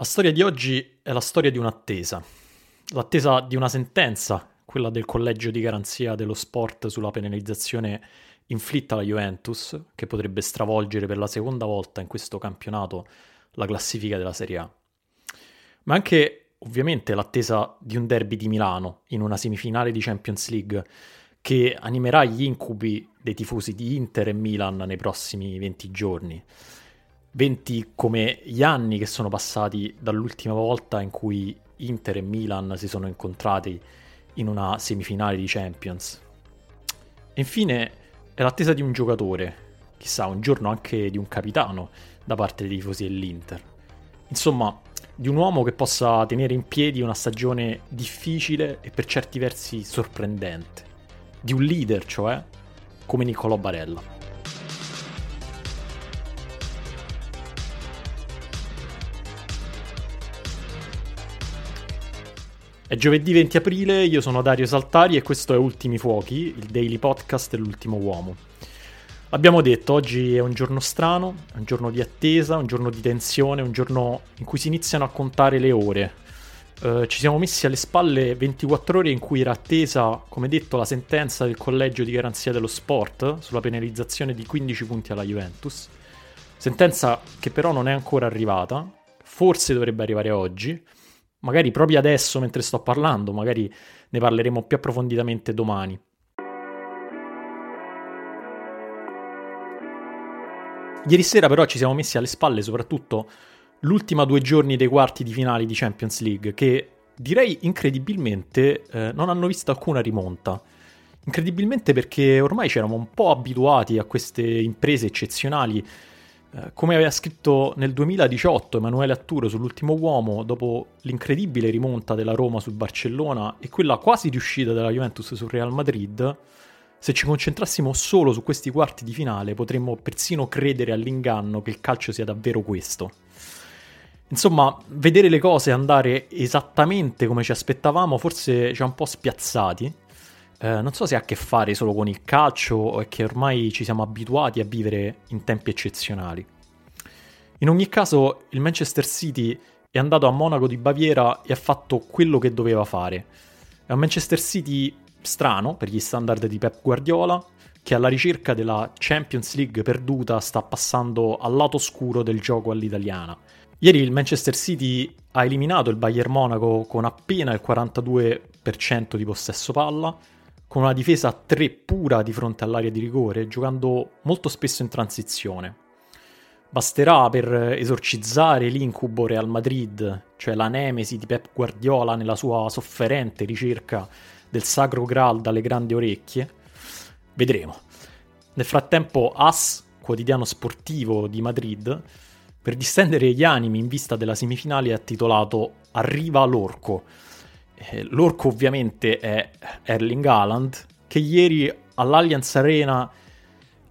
La storia di oggi è la storia di un'attesa. L'attesa di una sentenza, quella del collegio di garanzia dello sport sulla penalizzazione inflitta alla Juventus, che potrebbe stravolgere per la seconda volta in questo campionato la classifica della Serie A. Ma anche ovviamente l'attesa di un derby di Milano in una semifinale di Champions League che animerà gli incubi dei tifosi di Inter e Milan nei prossimi 20 giorni 20 come gli anni che sono passati dall'ultima volta in cui Inter e Milan si sono incontrati in una semifinale di Champions. E infine è l'attesa di un giocatore, chissà un giorno anche di un capitano da parte dei tifosi dell'Inter. Insomma, di un uomo che possa tenere in piedi una stagione difficile e per certi versi sorprendente. Di un leader, cioè, come Niccolò Barella. È giovedì 20 aprile, io sono Dario Saltari e questo è Ultimi Fuochi, il daily podcast dell'ultimo uomo. Abbiamo detto, oggi è un giorno strano, un giorno di attesa, un giorno di tensione, un giorno in cui si iniziano a contare le ore. Uh, ci siamo messi alle spalle 24 ore in cui era attesa, come detto, la sentenza del collegio di garanzia dello sport sulla penalizzazione di 15 punti alla Juventus. Sentenza che però non è ancora arrivata, forse dovrebbe arrivare oggi magari proprio adesso mentre sto parlando, magari ne parleremo più approfonditamente domani. Ieri sera però ci siamo messi alle spalle soprattutto l'ultima due giorni dei quarti di finale di Champions League che direi incredibilmente eh, non hanno visto alcuna rimonta. Incredibilmente perché ormai ci eravamo un po' abituati a queste imprese eccezionali come aveva scritto nel 2018 Emanuele Atturo sull'ultimo uomo, dopo l'incredibile rimonta della Roma sul Barcellona e quella quasi riuscita della Juventus sul Real Madrid, se ci concentrassimo solo su questi quarti di finale potremmo persino credere all'inganno che il calcio sia davvero questo. Insomma, vedere le cose andare esattamente come ci aspettavamo forse ci ha un po' spiazzati eh, non so se ha a che fare solo con il calcio o è che ormai ci siamo abituati a vivere in tempi eccezionali. In ogni caso, il Manchester City è andato a Monaco di Baviera e ha fatto quello che doveva fare. È un Manchester City strano per gli standard di Pep Guardiola, che alla ricerca della Champions League perduta sta passando al lato oscuro del gioco all'italiana. Ieri il Manchester City ha eliminato il Bayern Monaco con appena il 42% di possesso palla, con una difesa 3 pura di fronte all'area di rigore, giocando molto spesso in transizione. Basterà per esorcizzare l'incubo Real Madrid, cioè la nemesi di Pep Guardiola nella sua sofferente ricerca del sacro Graal dalle grandi orecchie? Vedremo. Nel frattempo, AS, quotidiano sportivo di Madrid, per distendere gli animi in vista della semifinale ha titolato Arriva l'orco eh, l'orco ovviamente è Erling Haaland, che ieri all'Allianz Arena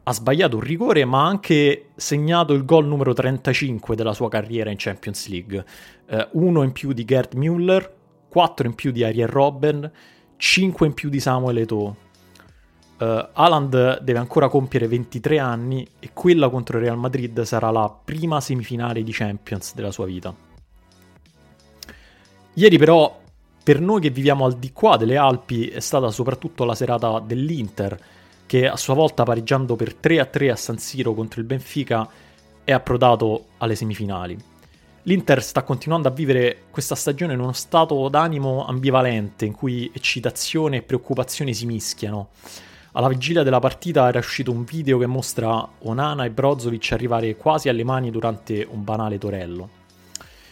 ha sbagliato un rigore, ma ha anche segnato il gol numero 35 della sua carriera in Champions League. Eh, uno in più di Gerd Müller, quattro in più di Ariel Robben, cinque in più di Samuel Eto'o. Uh, Haaland deve ancora compiere 23 anni e quella contro il Real Madrid sarà la prima semifinale di Champions della sua vita. Ieri però per noi che viviamo al di qua delle Alpi è stata soprattutto la serata dell'Inter, che a sua volta pareggiando per 3-3 a San Siro contro il Benfica è approdato alle semifinali. L'Inter sta continuando a vivere questa stagione in uno stato d'animo ambivalente, in cui eccitazione e preoccupazione si mischiano. Alla vigilia della partita era uscito un video che mostra Onana e Brozovic arrivare quasi alle mani durante un banale torello.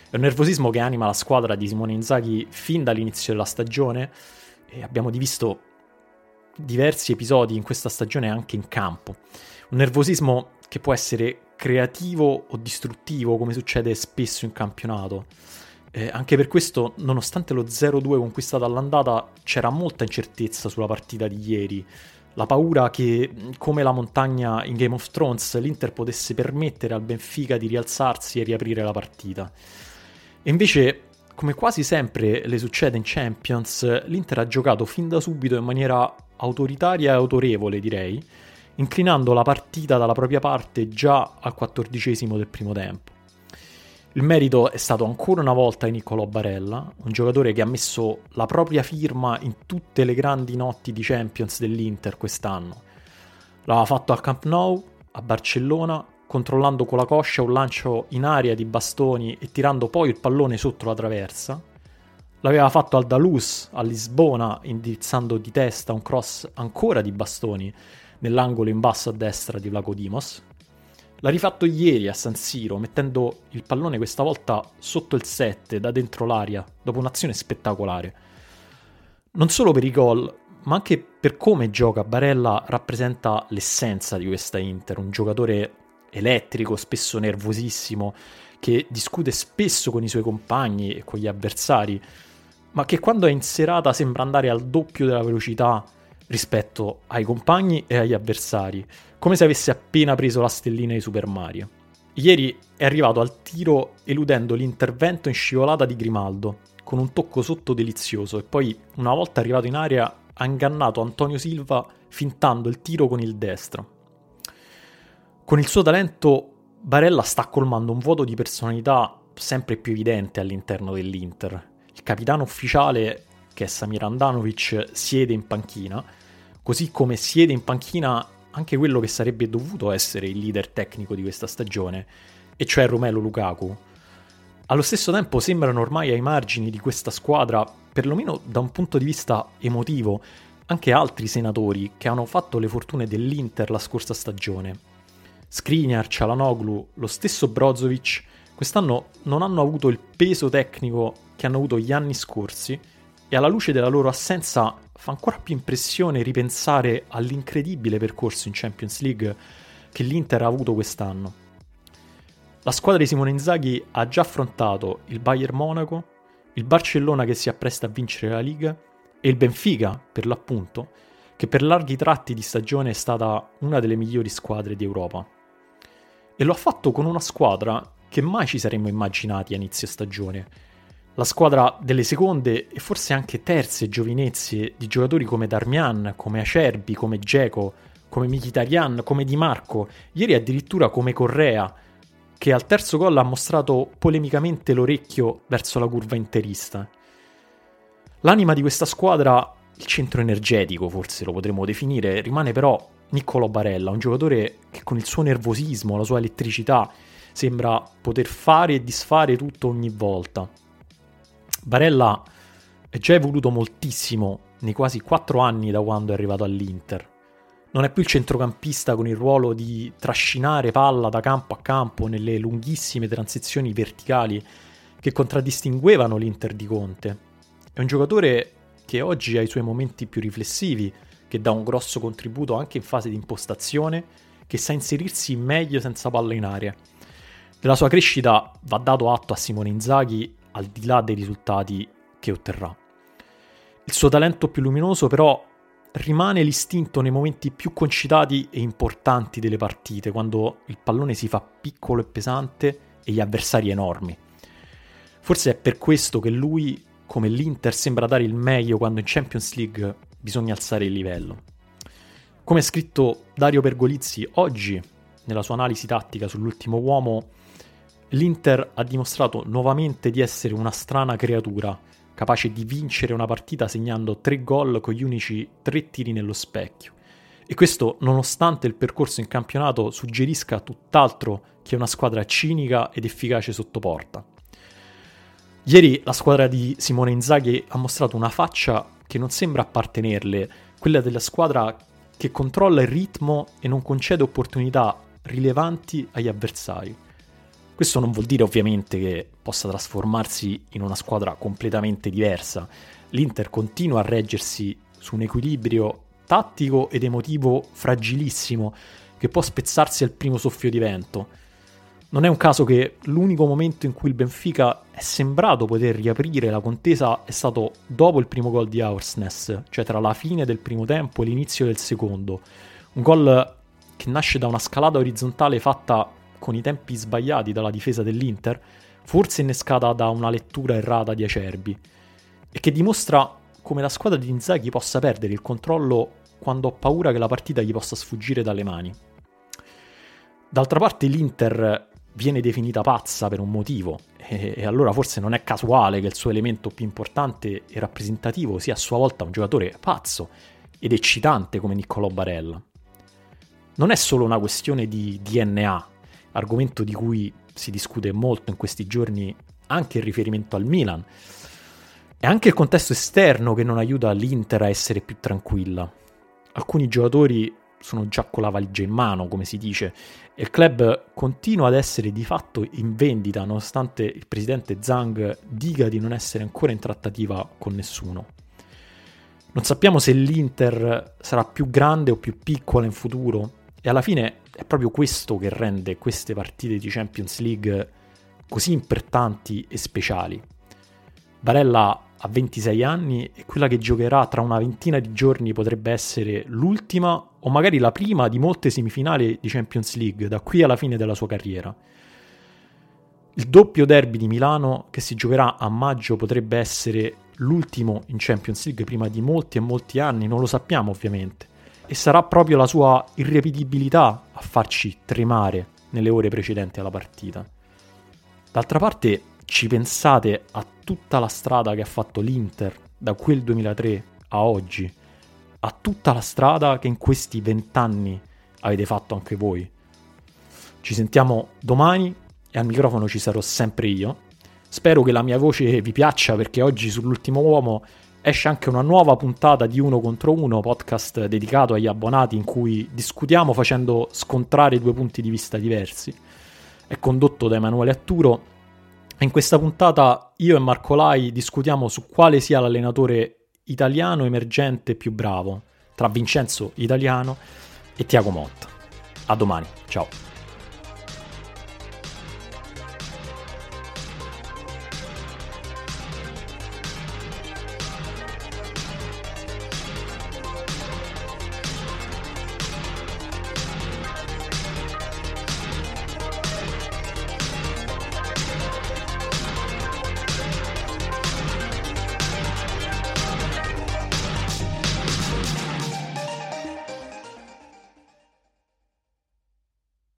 È un nervosismo che anima la squadra di Simone Inzaghi fin dall'inizio della stagione e abbiamo visto diversi episodi in questa stagione anche in campo. Un nervosismo che può essere creativo o distruttivo, come succede spesso in campionato. Eh, anche per questo, nonostante lo 0-2 conquistato all'andata, c'era molta incertezza sulla partita di ieri. La paura che, come la montagna in Game of Thrones, l'Inter potesse permettere al Benfica di rialzarsi e riaprire la partita. Invece, come quasi sempre le succede in Champions, l'Inter ha giocato fin da subito in maniera autoritaria e autorevole, direi, inclinando la partita dalla propria parte già al quattordicesimo del primo tempo. Il merito è stato ancora una volta di Niccolò Barella, un giocatore che ha messo la propria firma in tutte le grandi notti di Champions dell'Inter quest'anno. L'aveva fatto al Camp Nou, a Barcellona, controllando con la coscia un lancio in aria di bastoni e tirando poi il pallone sotto la traversa. L'aveva fatto al Dalus, a Lisbona, indirizzando di testa un cross ancora di bastoni nell'angolo in basso a destra di Vlaco Dimos. L'ha rifatto ieri a San Siro, mettendo il pallone questa volta sotto il 7 da dentro l'aria, dopo un'azione spettacolare. Non solo per i gol, ma anche per come gioca Barella rappresenta l'essenza di questa Inter, un giocatore elettrico, spesso nervosissimo, che discute spesso con i suoi compagni e con gli avversari, ma che quando è in serata sembra andare al doppio della velocità rispetto ai compagni e agli avversari, come se avesse appena preso la stellina di Super Mario. Ieri è arrivato al tiro eludendo l'intervento in scivolata di Grimaldo, con un tocco sotto delizioso, e poi, una volta arrivato in aria, ha ingannato Antonio Silva fintando il tiro con il destro. Con il suo talento, Barella sta colmando un vuoto di personalità sempre più evidente all'interno dell'Inter. Il capitano ufficiale che è Samir Andanovic, siede in panchina, così come siede in panchina anche quello che sarebbe dovuto essere il leader tecnico di questa stagione, e cioè Romelo Lukaku. Allo stesso tempo sembrano ormai ai margini di questa squadra, perlomeno da un punto di vista emotivo, anche altri senatori che hanno fatto le fortune dell'Inter la scorsa stagione. Skriniar, Cialanoglu, lo stesso Brozovic, quest'anno non hanno avuto il peso tecnico che hanno avuto gli anni scorsi e alla luce della loro assenza fa ancora più impressione ripensare all'incredibile percorso in Champions League che l'Inter ha avuto quest'anno. La squadra di Simone Inzaghi ha già affrontato il Bayern Monaco, il Barcellona che si appresta a vincere la Liga e il Benfica, per l'appunto, che per larghi tratti di stagione è stata una delle migliori squadre d'Europa. E lo ha fatto con una squadra che mai ci saremmo immaginati a inizio stagione, la squadra delle seconde e forse anche terze giovinezze di giocatori come Darmian, come Acerbi, come Geco, come Mkhitaryan, come Di Marco, ieri addirittura come Correa, che al terzo gol ha mostrato polemicamente l'orecchio verso la curva interista. L'anima di questa squadra, il centro energetico forse lo potremmo definire, rimane però Niccolò Barella, un giocatore che con il suo nervosismo, la sua elettricità, sembra poter fare e disfare tutto ogni volta. Barella è già evoluto moltissimo nei quasi quattro anni da quando è arrivato all'Inter. Non è più il centrocampista con il ruolo di trascinare palla da campo a campo nelle lunghissime transizioni verticali che contraddistinguevano l'Inter di Conte. È un giocatore che oggi ha i suoi momenti più riflessivi, che dà un grosso contributo anche in fase di impostazione, che sa inserirsi meglio senza palla in aria. Della sua crescita va dato atto a Simone Inzaghi al di là dei risultati che otterrà. Il suo talento più luminoso però rimane l'istinto nei momenti più concitati e importanti delle partite, quando il pallone si fa piccolo e pesante e gli avversari enormi. Forse è per questo che lui, come l'Inter, sembra dare il meglio quando in Champions League bisogna alzare il livello. Come ha scritto Dario Pergolizzi oggi, nella sua analisi tattica sull'ultimo uomo, l'Inter ha dimostrato nuovamente di essere una strana creatura, capace di vincere una partita segnando tre gol con gli unici tre tiri nello specchio. E questo nonostante il percorso in campionato suggerisca tutt'altro che una squadra cinica ed efficace sotto porta. Ieri la squadra di Simone Inzaghi ha mostrato una faccia che non sembra appartenerle, quella della squadra che controlla il ritmo e non concede opportunità rilevanti agli avversari. Questo non vuol dire ovviamente che possa trasformarsi in una squadra completamente diversa. L'Inter continua a reggersi su un equilibrio tattico ed emotivo fragilissimo che può spezzarsi al primo soffio di vento. Non è un caso che l'unico momento in cui il Benfica è sembrato poter riaprire la contesa è stato dopo il primo gol di Aursness, cioè tra la fine del primo tempo e l'inizio del secondo. Un gol che nasce da una scalata orizzontale fatta con i tempi sbagliati dalla difesa dell'Inter, forse innescata da una lettura errata di Acerbi, e che dimostra come la squadra di Inzaghi possa perdere il controllo quando ha paura che la partita gli possa sfuggire dalle mani. D'altra parte l'Inter viene definita pazza per un motivo e, e, allora forse non è casuale che il suo elemento più importante e rappresentativo sia a sua volta un giocatore pazzo ed eccitante come Niccolò Barella. Non è solo una questione di DNA, argomento di cui si discute molto in questi giorni anche in riferimento al Milan, è anche il contesto esterno che non aiuta l'Inter a essere più tranquilla. Alcuni giocatori sono già con la valigia in mano, come si dice, e il club continua ad essere di fatto in vendita, nonostante il presidente Zhang dica di non essere ancora in trattativa con nessuno. Non sappiamo se l'Inter sarà più grande o più piccola in futuro, e alla fine è proprio questo che rende queste partite di Champions League così importanti e speciali. Barella ha 26 anni e quella che giocherà tra una ventina di giorni potrebbe essere l'ultima o magari la prima di molte semifinali di Champions League da qui alla fine della sua carriera. Il doppio derby di Milano che si giocherà a maggio potrebbe essere l'ultimo in Champions League prima di molti e molti anni, non lo sappiamo ovviamente, e sarà proprio la sua irrepetibilità a farci tremare nelle ore precedenti alla partita. D'altra parte, ci pensate a tutta la strada che ha fatto l'Inter da quel 2003 a oggi, a tutta la strada che in questi vent'anni avete fatto anche voi. Ci sentiamo domani e al microfono ci sarò sempre io. Spero che la mia voce vi piaccia perché oggi sull'ultimo uomo esce anche una nuova puntata di Uno contro Uno, podcast dedicato agli abbonati in cui discutiamo facendo scontrare due punti di vista diversi. È condotto da Emanuele Atturo in questa puntata io e Marco Lai discutiamo su quale sia l'allenatore italiano emergente più bravo tra Vincenzo Italiano e Tiago Motta. A domani, ciao.